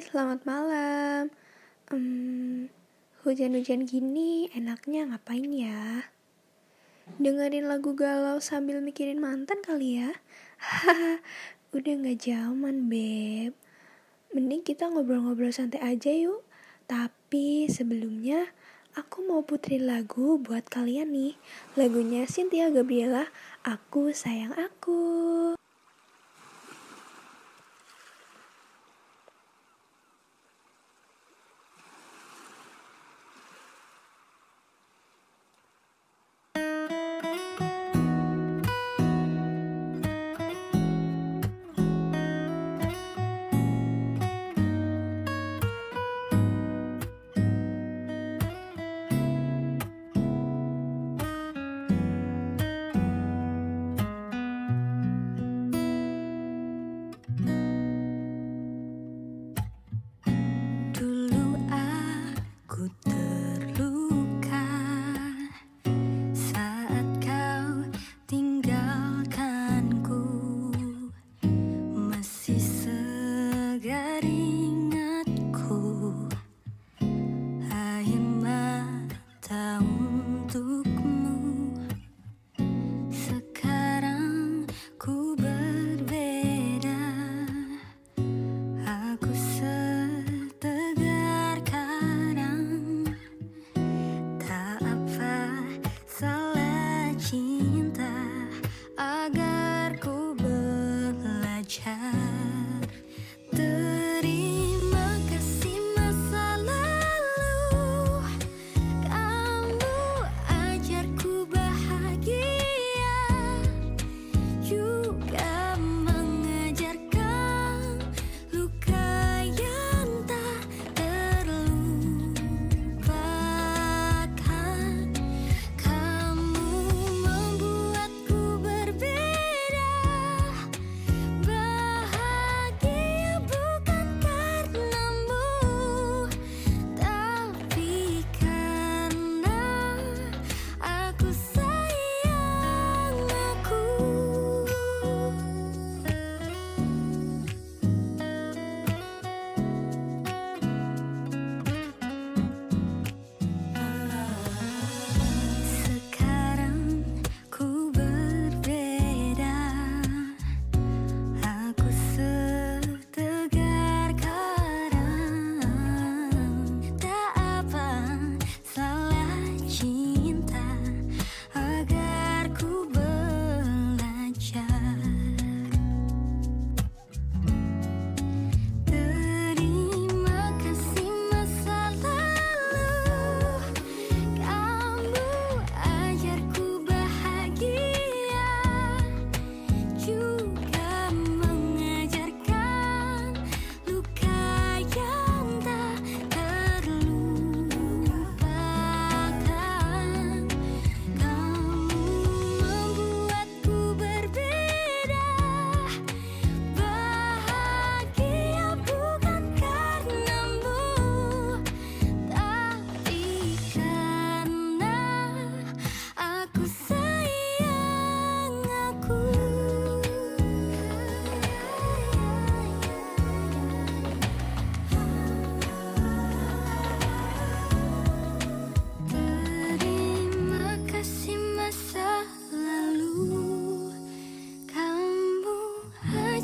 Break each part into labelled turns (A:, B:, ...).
A: selamat malam. Hmm, hujan-hujan gini enaknya ngapain ya? Dengerin lagu galau sambil mikirin mantan kali ya? Haha, udah gak zaman, Beb. Mending kita ngobrol-ngobrol santai aja yuk. Tapi sebelumnya, aku mau putri lagu buat kalian nih. Lagunya Cynthia Gabriela, Aku Sayang Aku.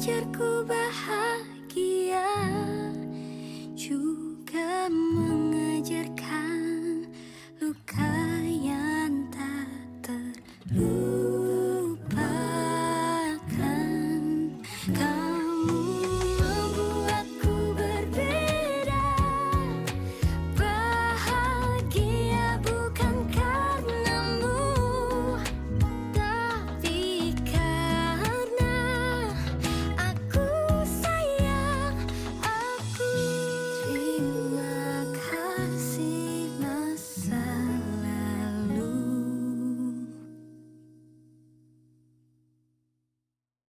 B: Pacarku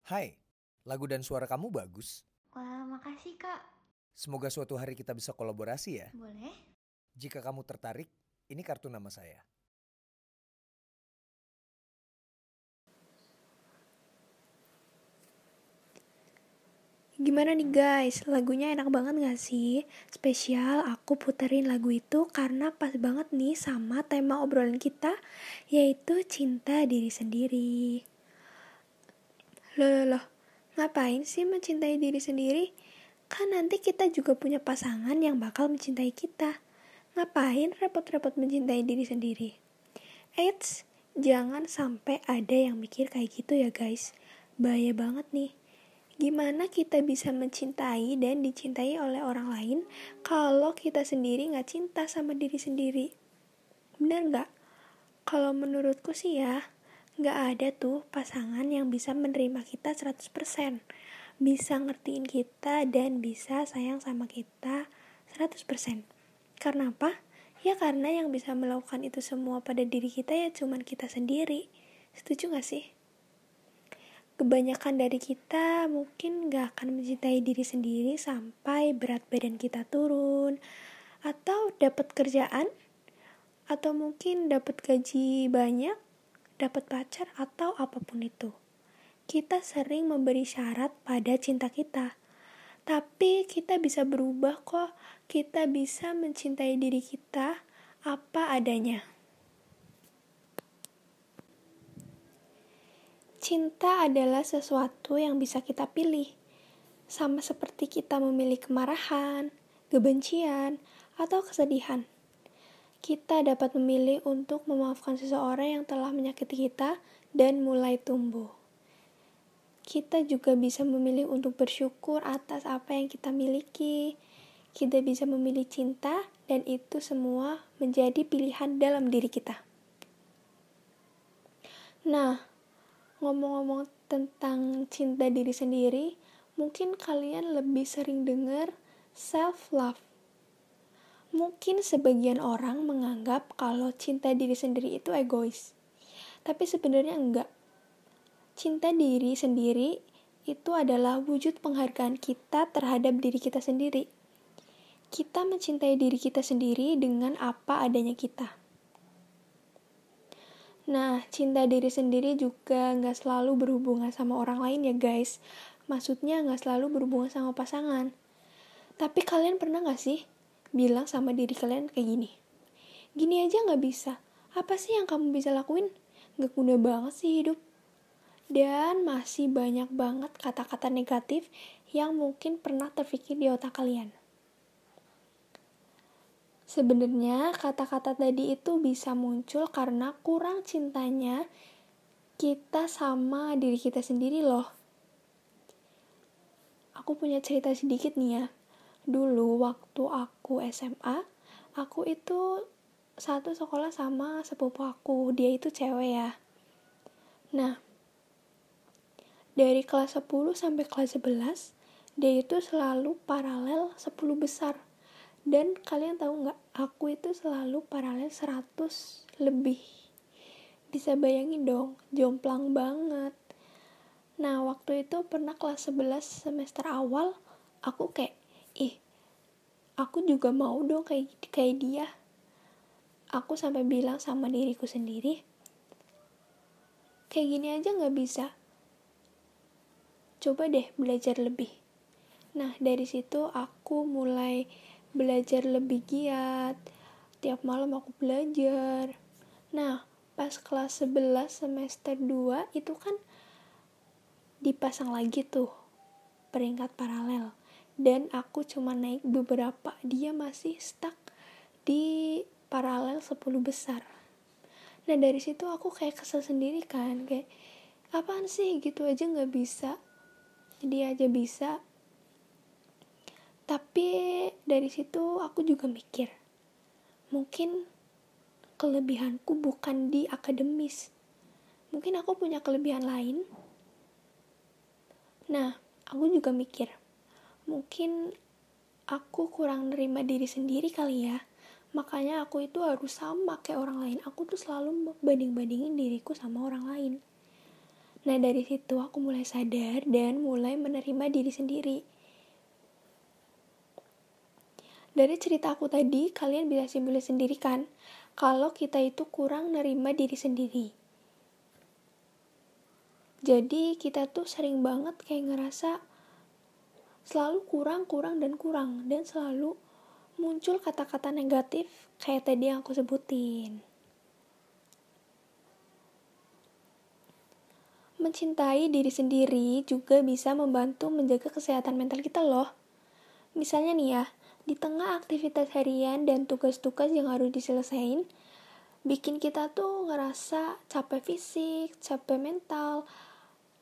B: Hai, lagu dan suara kamu bagus.
C: Wah, makasih kak.
B: Semoga suatu hari kita bisa kolaborasi ya.
C: Boleh?
B: Jika kamu tertarik, ini kartu nama saya.
D: Gimana nih guys, lagunya enak banget gak sih? Spesial aku puterin lagu itu karena pas banget nih sama tema obrolan kita, yaitu cinta diri sendiri. Loh, loh, loh, ngapain sih mencintai diri sendiri? Kan nanti kita juga punya pasangan yang bakal mencintai kita. Ngapain repot-repot mencintai diri sendiri? Eits, jangan sampai ada yang mikir kayak gitu ya guys. Bahaya banget nih Gimana kita bisa mencintai dan dicintai oleh orang lain kalau kita sendiri nggak cinta sama diri sendiri? Bener nggak? Kalau menurutku sih ya, nggak ada tuh pasangan yang bisa menerima kita 100%. Bisa ngertiin kita dan bisa sayang sama kita 100%. Karena apa? Ya karena yang bisa melakukan itu semua pada diri kita ya cuman kita sendiri. Setuju gak sih? kebanyakan dari kita mungkin gak akan mencintai diri sendiri sampai berat badan kita turun atau dapat kerjaan atau mungkin dapat gaji banyak dapat pacar atau apa pun itu. Kita sering memberi syarat pada cinta kita. Tapi kita bisa berubah kok. Kita bisa mencintai diri kita apa adanya. Cinta adalah sesuatu yang bisa kita pilih, sama seperti kita memilih kemarahan, kebencian, atau kesedihan. Kita dapat memilih untuk memaafkan seseorang yang telah menyakiti kita dan mulai tumbuh. Kita juga bisa memilih untuk bersyukur atas apa yang kita miliki. Kita bisa memilih cinta, dan itu semua menjadi pilihan dalam diri kita. Nah, ngomong-ngomong tentang cinta diri sendiri, mungkin kalian lebih sering dengar self love. Mungkin sebagian orang menganggap kalau cinta diri sendiri itu egois. Tapi sebenarnya enggak. Cinta diri sendiri itu adalah wujud penghargaan kita terhadap diri kita sendiri. Kita mencintai diri kita sendiri dengan apa adanya kita. Nah, cinta diri sendiri juga nggak selalu berhubungan sama orang lain ya guys. Maksudnya nggak selalu berhubungan sama pasangan. Tapi kalian pernah nggak sih bilang sama diri kalian kayak gini? Gini aja nggak bisa. Apa sih yang kamu bisa lakuin? Gak guna banget sih hidup. Dan masih banyak banget kata-kata negatif yang mungkin pernah terpikir di otak kalian. Sebenarnya kata-kata tadi itu bisa muncul karena kurang cintanya kita sama diri kita sendiri loh. Aku punya cerita sedikit nih ya. Dulu waktu aku SMA, aku itu satu sekolah sama sepupu aku. Dia itu cewek ya. Nah, dari kelas 10 sampai kelas 11, dia itu selalu paralel 10 besar dan kalian tahu nggak aku itu selalu paralel 100 lebih bisa bayangin dong jomplang banget nah waktu itu pernah kelas 11 semester awal aku kayak aku juga mau dong kayak kayak dia. Aku sampai bilang sama diriku sendiri kayak gini aja nggak bisa. Coba deh belajar lebih. Nah dari situ aku mulai belajar lebih giat. Tiap malam aku belajar. Nah pas kelas 11 semester 2 itu kan dipasang lagi tuh peringkat paralel dan aku cuma naik beberapa. Dia masih stuck di paralel 10 besar. Nah dari situ aku kayak kesel sendiri kan. Kayak apaan sih? Gitu aja nggak bisa. Dia aja bisa. Tapi dari situ aku juga mikir mungkin kelebihanku bukan di akademis. Mungkin aku punya kelebihan lain. Nah aku juga mikir mungkin aku kurang nerima diri sendiri kali ya. Makanya aku itu harus sama kayak orang lain. Aku tuh selalu banding-bandingin diriku sama orang lain. Nah dari situ aku mulai sadar dan mulai menerima diri sendiri. Dari cerita aku tadi, kalian bisa simpulin sendiri kan, kalau kita itu kurang nerima diri sendiri. Jadi kita tuh sering banget kayak ngerasa, selalu kurang, kurang, dan kurang. Dan selalu muncul kata-kata negatif kayak tadi yang aku sebutin. Mencintai diri sendiri juga bisa membantu menjaga kesehatan mental kita loh. Misalnya nih ya, di tengah aktivitas harian dan tugas-tugas yang harus diselesaikan, bikin kita tuh ngerasa capek fisik, capek mental,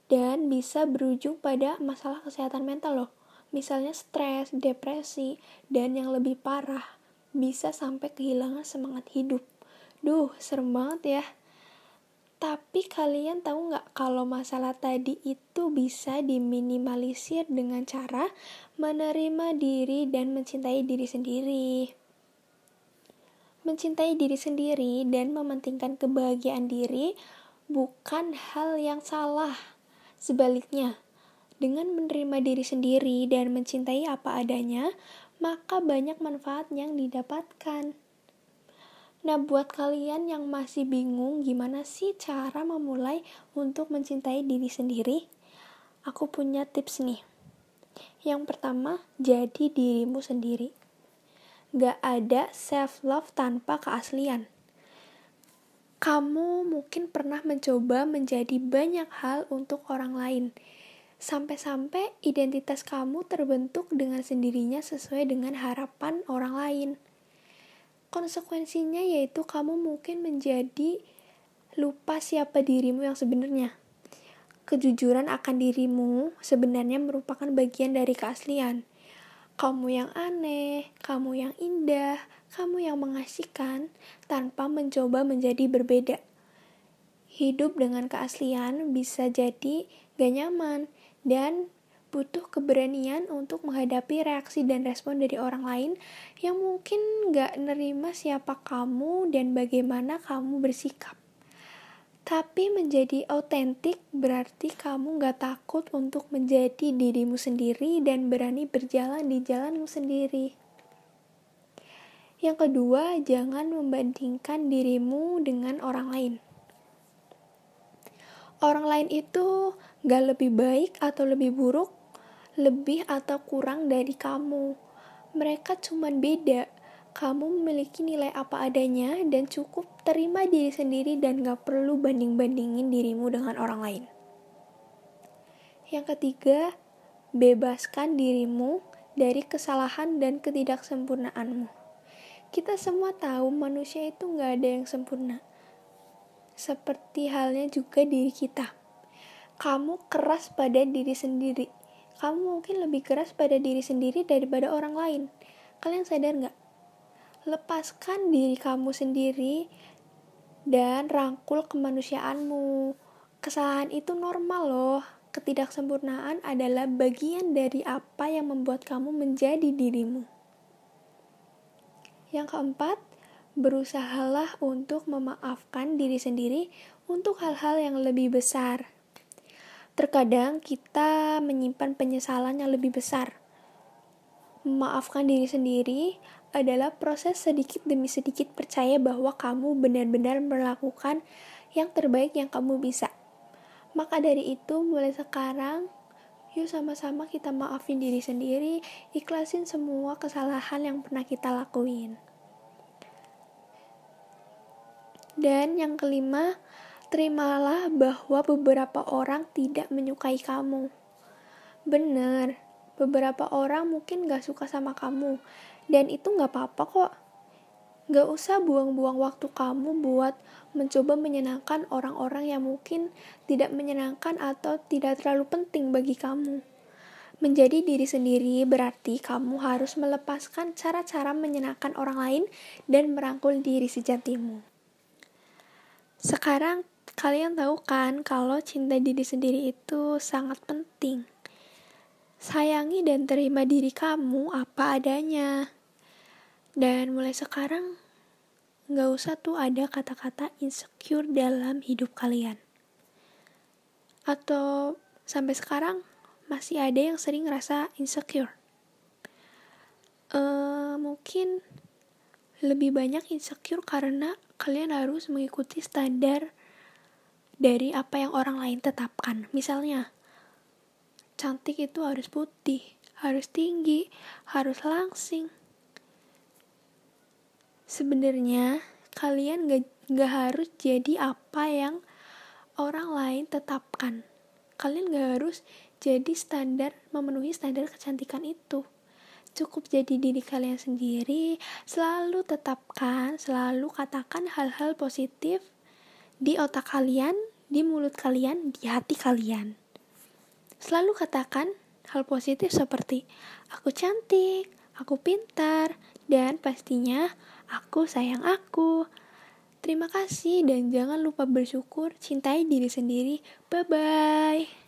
D: dan bisa berujung pada masalah kesehatan mental loh. Misalnya stres, depresi, dan yang lebih parah, bisa sampai kehilangan semangat hidup. Duh, serem banget ya. Tapi kalian tahu nggak kalau masalah tadi itu bisa diminimalisir dengan cara menerima diri dan mencintai diri sendiri. Mencintai diri sendiri dan mementingkan kebahagiaan diri bukan hal yang salah. Sebaliknya, dengan menerima diri sendiri dan mencintai apa adanya, maka banyak manfaat yang didapatkan. Nah, buat kalian yang masih bingung gimana sih cara memulai untuk mencintai diri sendiri, aku punya tips nih. Yang pertama, jadi dirimu sendiri. Gak ada self-love tanpa keaslian. Kamu mungkin pernah mencoba menjadi banyak hal untuk orang lain, sampai-sampai identitas kamu terbentuk dengan sendirinya sesuai dengan harapan orang lain konsekuensinya yaitu kamu mungkin menjadi lupa siapa dirimu yang sebenarnya. Kejujuran akan dirimu sebenarnya merupakan bagian dari keaslian. Kamu yang aneh, kamu yang indah, kamu yang mengasihkan tanpa mencoba menjadi berbeda. Hidup dengan keaslian bisa jadi gak nyaman dan butuh keberanian untuk menghadapi reaksi dan respon dari orang lain yang mungkin gak nerima siapa kamu dan bagaimana kamu bersikap. Tapi menjadi autentik berarti kamu gak takut untuk menjadi dirimu sendiri dan berani berjalan di jalanmu sendiri. Yang kedua, jangan membandingkan dirimu dengan orang lain. Orang lain itu gak lebih baik atau lebih buruk lebih atau kurang dari kamu. Mereka cuma beda. Kamu memiliki nilai apa adanya dan cukup terima diri sendiri dan gak perlu banding-bandingin dirimu dengan orang lain. Yang ketiga, bebaskan dirimu dari kesalahan dan ketidaksempurnaanmu. Kita semua tahu manusia itu gak ada yang sempurna. Seperti halnya juga diri kita. Kamu keras pada diri sendiri kamu mungkin lebih keras pada diri sendiri daripada orang lain. Kalian sadar nggak? Lepaskan diri kamu sendiri dan rangkul kemanusiaanmu. Kesalahan itu normal loh. Ketidaksempurnaan adalah bagian dari apa yang membuat kamu menjadi dirimu. Yang keempat, berusahalah untuk memaafkan diri sendiri untuk hal-hal yang lebih besar. Terkadang kita menyimpan penyesalan yang lebih besar. Memaafkan diri sendiri adalah proses sedikit demi sedikit percaya bahwa kamu benar-benar melakukan yang terbaik yang kamu bisa. Maka dari itu, mulai sekarang, yuk sama-sama kita maafin diri sendiri, ikhlasin semua kesalahan yang pernah kita lakuin. Dan yang kelima, terimalah bahwa beberapa orang tidak menyukai kamu. Bener, beberapa orang mungkin gak suka sama kamu, dan itu gak apa-apa kok. Gak usah buang-buang waktu kamu buat mencoba menyenangkan orang-orang yang mungkin tidak menyenangkan atau tidak terlalu penting bagi kamu. Menjadi diri sendiri berarti kamu harus melepaskan cara-cara menyenangkan orang lain dan merangkul diri sejatimu. Sekarang Kalian tahu kan kalau cinta diri sendiri itu sangat penting. Sayangi dan terima diri kamu apa adanya. Dan mulai sekarang, gak usah tuh ada kata-kata insecure dalam hidup kalian. Atau sampai sekarang masih ada yang sering ngerasa insecure. Uh, mungkin lebih banyak insecure karena kalian harus mengikuti standar dari apa yang orang lain tetapkan. Misalnya, cantik itu harus putih, harus tinggi, harus langsing. Sebenarnya kalian gak, gak harus jadi apa yang orang lain tetapkan. Kalian gak harus jadi standar, memenuhi standar kecantikan itu. Cukup jadi diri kalian sendiri, selalu tetapkan, selalu katakan hal-hal positif di otak kalian, di mulut kalian, di hati kalian. Selalu katakan hal positif seperti aku cantik, aku pintar, dan pastinya aku sayang aku. Terima kasih dan jangan lupa bersyukur, cintai diri sendiri. Bye bye.